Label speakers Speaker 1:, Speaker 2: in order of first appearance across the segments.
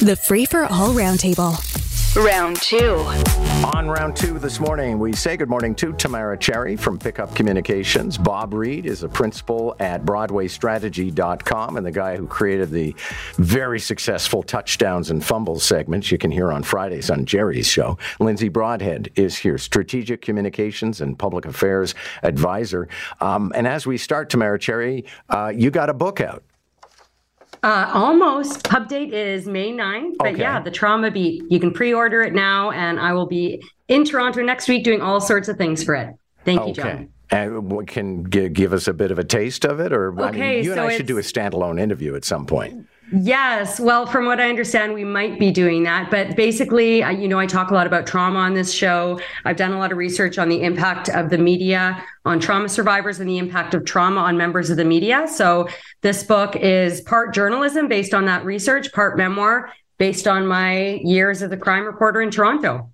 Speaker 1: The Free for All Roundtable.
Speaker 2: Round two.
Speaker 3: On round two this morning, we say good morning to Tamara Cherry from Pickup Communications. Bob Reid is a principal at BroadwayStrategy.com and the guy who created the very successful touchdowns and fumbles segments you can hear on Fridays on Jerry's show. Lindsay Broadhead is here, Strategic Communications and Public Affairs Advisor. Um, and as we start, Tamara Cherry, uh, you got a book out.
Speaker 4: Uh, almost. Pub date is May 9th. But
Speaker 3: Okay.
Speaker 4: yeah, the Trauma Beat. You can pre order it now, and I will be in Toronto next week doing all sorts of things for it. Thank you, John.
Speaker 3: Okay. And what can g- give us a bit of a taste of it, or I mean,
Speaker 4: Okay,
Speaker 3: you and I should do a standalone interview at some point.
Speaker 4: Yes. Well, from what I understand, we might be doing that. But basically, I- you know, I talk a lot about trauma on this show. I've done a lot of research on the impact of the media on trauma survivors and the impact of trauma on members of the media. So this book is part journalism based on that research, part memoir based on my years as a crime reporter in Toronto.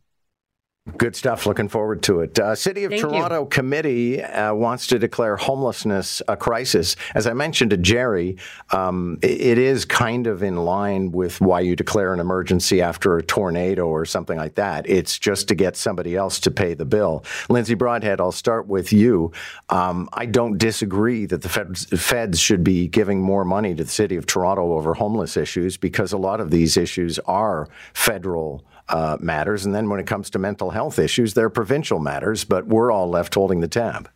Speaker 3: Good stuff. Looking forward to it. Uh, City of
Speaker 4: Thank you.
Speaker 3: Toronto committee uh, wants to declare homelessness a crisis. As I mentioned to Jerry, um, it is kind of in line with why you declare an emergency after a tornado or something like that. It's just to get somebody else to pay the bill. Lindsay Broadhead, I'll start with you. Um, I don't disagree that the feds, feds should be giving more money to the City of Toronto over homeless issues because a lot of these issues are federal uh, matters. And then when it comes to mental health issues, they're provincial matters, but we're all left holding the tab.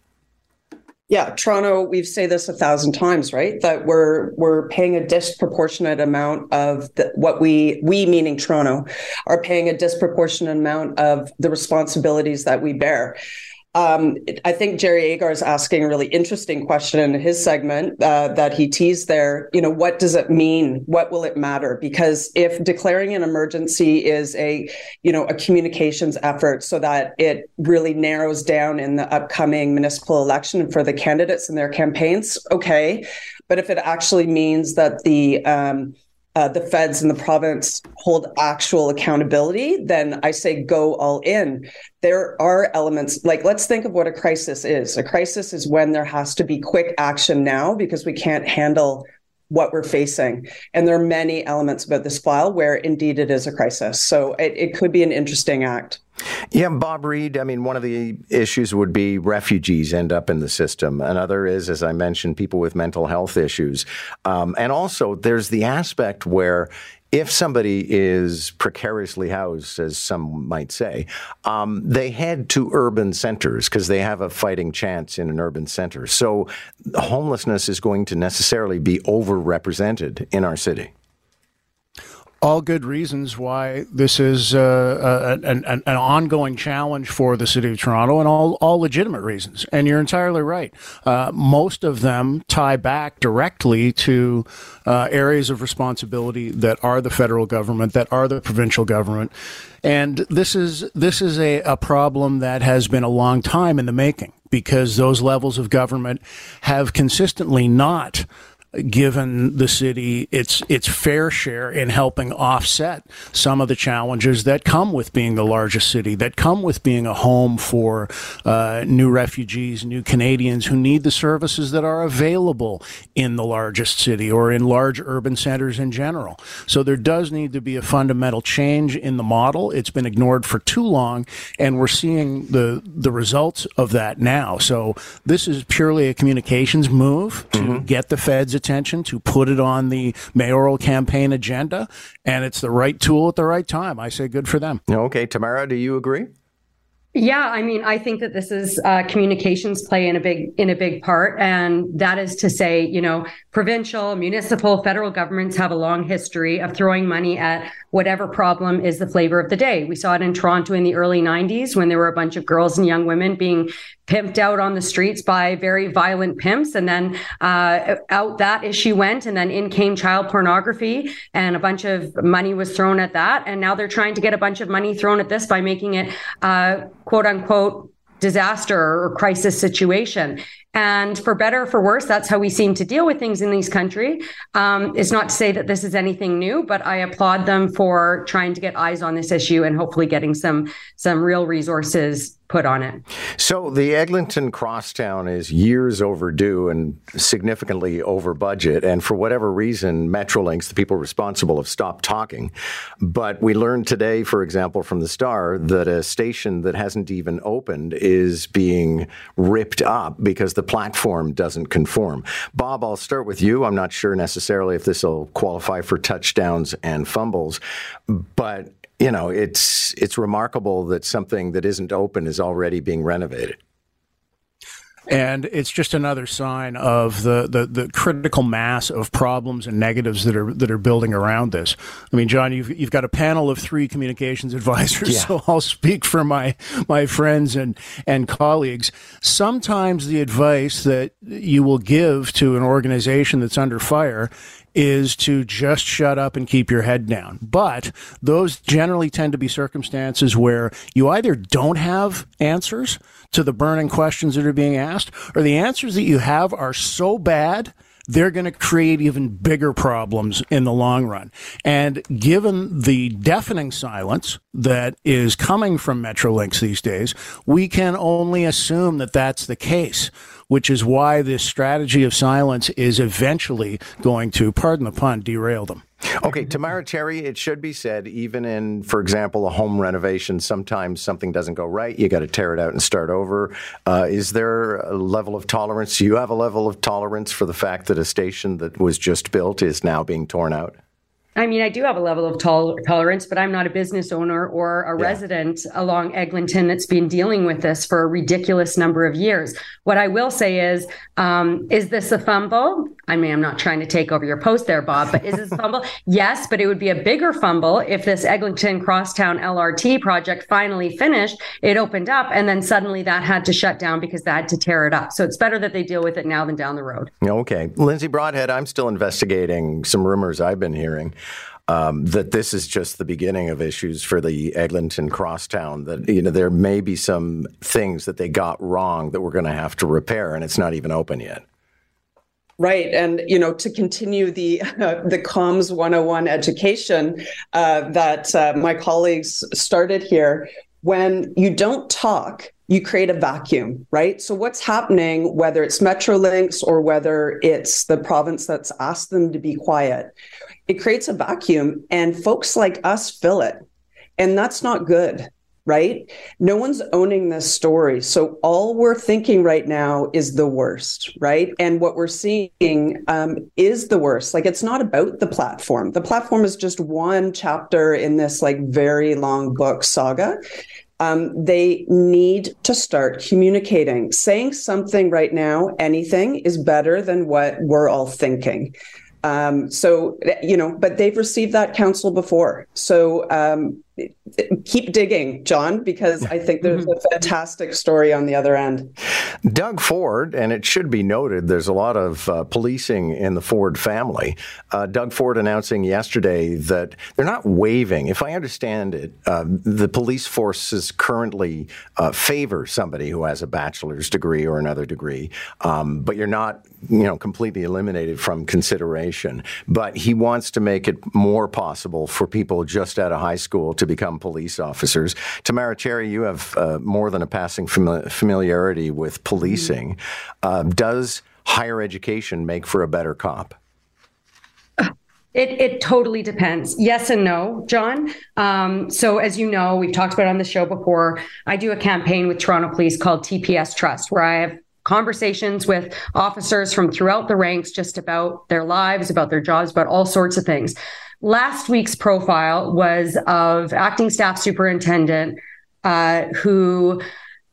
Speaker 5: Yeah, Toronto, we've say this a thousand times, right? That we're we're paying a disproportionate amount of the, what we we meaning Toronto are paying a disproportionate amount of the responsibilities that we bear. Um, I think Jerry Agar is asking a really interesting question in his segment uh, that he teased there. You know, what does it mean? What will it matter? Because if declaring an emergency is a, you know, a communications effort so that it really narrows down in the upcoming municipal election for the candidates and their campaigns, okay. But if it actually means that the um, uh, the feds and the province hold actual accountability, then I say go all in. There are elements like let's think of what a crisis is. A crisis is when there has to be quick action now because we can't handle what we're facing. And there are many elements about this file where indeed it is a crisis. So it, it could be an interesting act.
Speaker 3: Yeah, Bob Reid. I mean, one of the issues would be refugees end up in the system. Another is, as I mentioned, people with mental health issues. Um, and also, there's the aspect where if somebody is precariously housed, as some might say, um, they head to urban centers because they have a fighting chance in an urban center. So homelessness is going to necessarily be overrepresented in our city.
Speaker 6: All good reasons why this is uh, an, an, an ongoing challenge for the city of Toronto, and all, all legitimate reasons. And you're entirely right. Uh, most of them tie back directly to uh, areas of responsibility that are the federal government, that are the provincial government. And this is this is a, a problem that has been a long time in the making because those levels of government have consistently not given the city its its fair share in helping offset some of the challenges that come with being the largest city, that come with being a home for uh, new refugees, new Canadians who need the services that are available in the largest city or in large urban centers in general. So there does need to be a fundamental change in the model. It's been ignored for too long, and we're seeing the the results of that now. So this is purely a communications move to get the feds attention, to put it on the mayoral campaign agenda, and it's the right tool at the right time. I say good for them.
Speaker 3: Okay, Tamara, do you agree?
Speaker 4: Yeah, I mean, I think that this is uh, communications play in a big in a big part, and that is to say, you know, provincial, municipal, federal governments have a long history of throwing money at whatever problem is the flavor of the day. We saw it in Toronto in the early '90s when there were a bunch of girls and young women being pimped out on the streets by very violent pimps, and then uh, out that issue went, and then in came child pornography, and a bunch of money was thrown at that, and now they're trying to get a bunch of money thrown at this by making it uh, quote unquote disaster or crisis situation. And for better or for worse, that's how we seem to deal with things in these country. Um, it's not to say that this is anything new, but I applaud them for trying to get eyes on this issue and hopefully getting some some real resources put on it.
Speaker 3: So the Eglinton Crosstown is years overdue and significantly over budget. And for whatever reason, Metrolinx, the people responsible, have stopped talking. But we learned today, for example, from the Star, that a station that hasn't even opened is being ripped up because the platform doesn't conform. Bob, I'll start with you. I'm not sure necessarily if this will qualify for touchdowns and fumbles, but you know, it's it's remarkable that something that isn't open is already being renovated.
Speaker 6: And it's just another sign of the, the, the, critical mass of problems and negatives that are that are building around this. I mean, John, you've you've got a panel of three communications advisors, yeah. so I'll speak for my my friends and and colleagues. Sometimes the advice that you will give to an organization that's under fire is to just shut up and keep your head down. But those generally tend to be circumstances where you either don't have answers to the burning questions that are being asked, or the answers that you have are so bad they're going to create even bigger problems in the long run. And given the deafening silence that is coming from Metrolinx these days, we can only assume that that's the case which is why this strategy of silence is eventually going to, pardon the pun, derail them.
Speaker 3: Okay, Tamara Cherry, it should be said, even in, for example, a home renovation, sometimes something doesn't go right. You got to tear it out and start over. Uh, is there a level of tolerance? Do you have a level of tolerance for the fact that a station that was just built is now being torn out?
Speaker 4: I mean, I do have a level of tol- tolerance, but I'm not a business owner or a yeah. resident along Eglinton that's been dealing with this for a ridiculous number of years. What I will say is, um, is this a fumble? I mean, I'm not trying to take over your post there, Bob, but is this a fumble? yes, but it would be a bigger fumble if this Eglinton Crosstown LRT project finally finished, it opened up, and then suddenly that had to shut down because they had to tear it up. So it's better that they deal with it now than down the road.
Speaker 3: Okay. Lindsay Broadhead, I'm still investigating some rumors I've been hearing um, that this is just the beginning of issues for the Eglinton Crosstown. That you know there may be some things that they got wrong that we're going to have to repair, and it's not even open yet.
Speaker 5: Right, and you know to continue the uh, the comms 101 education uh, that uh, my colleagues started here. When you don't talk, you create a vacuum, right? So what's happening, whether it's Metrolinx or whether it's the province that's asked them to be quiet, it creates a vacuum and folks like us fill it. And that's not good, right? No one's owning this story. So all we're thinking right now is the worst, right? And what we're seeing um, is the worst. Like it's not about the platform. The platform is just one chapter in this like very long book saga. Um, they need to start communicating. Saying something right now, anything, is better than what we're all thinking. Um, so, you know, but they've received that counsel before. So um, keep digging, John, because I think there's a fantastic story on the other end.
Speaker 3: Doug Ford, and it should be noted, there's a lot of uh, policing in the Ford family. Uh, Doug Ford announcing yesterday that they're not waiving. If I understand it, uh, the police forces currently uh, favor somebody who has a bachelor's degree or another degree, um, but you're not, you know, completely eliminated from consideration. But he wants to make it more possible for people just out of high school to become police officers. Tamara Cherry, you have uh, more than a passing familiarity with policing. Uh, does higher education make for a better cop?
Speaker 4: It, it totally depends. Yes and no, John. Um, so, as you know, we've talked about on the show before. I do a campaign with Toronto Police called TPS Trust, where I have conversations with officers from throughout the ranks just about their lives, about their jobs, about all sorts of things. Last week's profile was of acting staff superintendent uh, who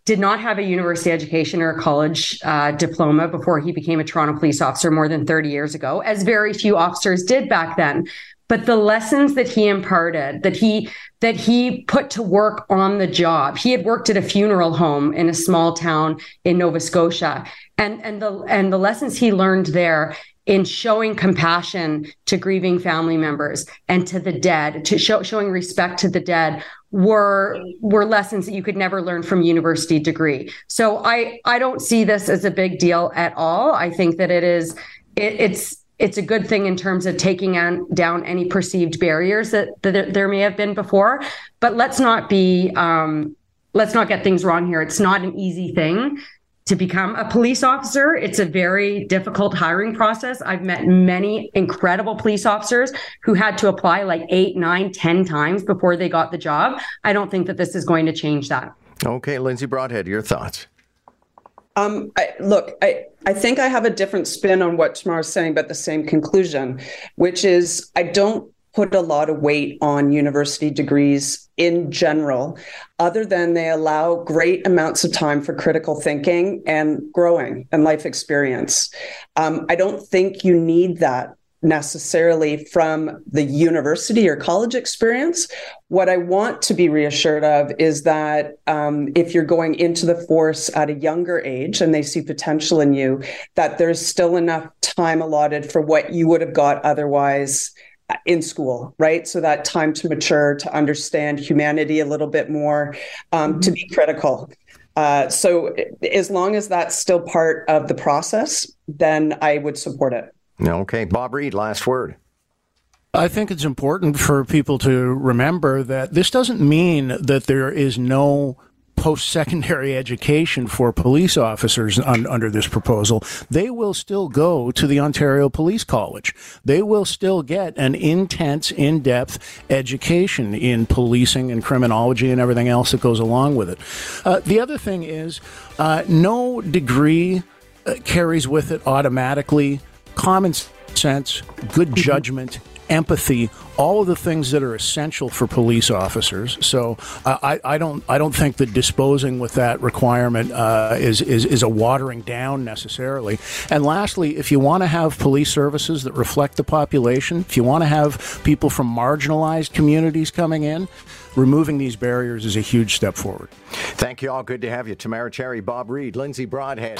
Speaker 4: did not have a university education or a college uh, diploma before he became a Toronto police officer more than 30 years ago, as very few officers did back then. But the lessons that he imparted, that he that he put to work on the job. He had worked at a funeral home in a small town in Nova Scotia, and and the and the lessons he learned there in showing compassion to grieving family members and to the dead, to show, showing respect to the dead were were lessons that you could never learn from university degree. So I I don't see this as a big deal at all. I think that it is it, it's it's a good thing in terms of taking on, down any perceived barriers that, that there may have been before. But let's not be um, let's not get things wrong here. It's not an easy thing to become a police officer. It's a very difficult hiring process. I've met many incredible police officers who had to apply like eight, nine, ten times before they got the job. I don't think that this is going to change that.
Speaker 3: Okay, Lindsay Broadhead, your thoughts.
Speaker 5: Um, I, look, I, I think I have a different spin on what Tamar's saying, but the same conclusion, which is I don't put a lot of weight on university degrees in general, other than they allow great amounts of time for critical thinking and growing and life experience. Um, I don't think you need that necessarily from the university or college experience. What I want to be reassured of is that um, if you're going into the force at a younger age and they see potential in you, that there's still enough time allotted for what you would have got otherwise in school, right? So that time to mature, to understand humanity a little bit more, um, mm-hmm. to be critical. Uh, so as long as that's still part of the process, then I would support it.
Speaker 3: Okay. Bob Reid, last word.
Speaker 6: I think it's important for people to remember that this doesn't mean that there is no post secondary education for police officers un- under this proposal, they will still go to the Ontario Police College. They will still get an intense, in depth education in policing and criminology and everything else that goes along with it. Uh, the other thing is, uh, no degree uh, carries with it automatically common sense, good mm-hmm. judgment, empathy, all of the things that are essential for police officers. So uh, I, I, don't I don't think that disposing with that requirement uh, is, is is a watering down necessarily. And lastly, if you want to have police services that reflect the population, if you want to have people from marginalized communities coming in, removing these barriers is a huge step forward.
Speaker 3: Thank you all. Good to have you, Tamara Cherry, Bob Reid, Lindsay Broadhead.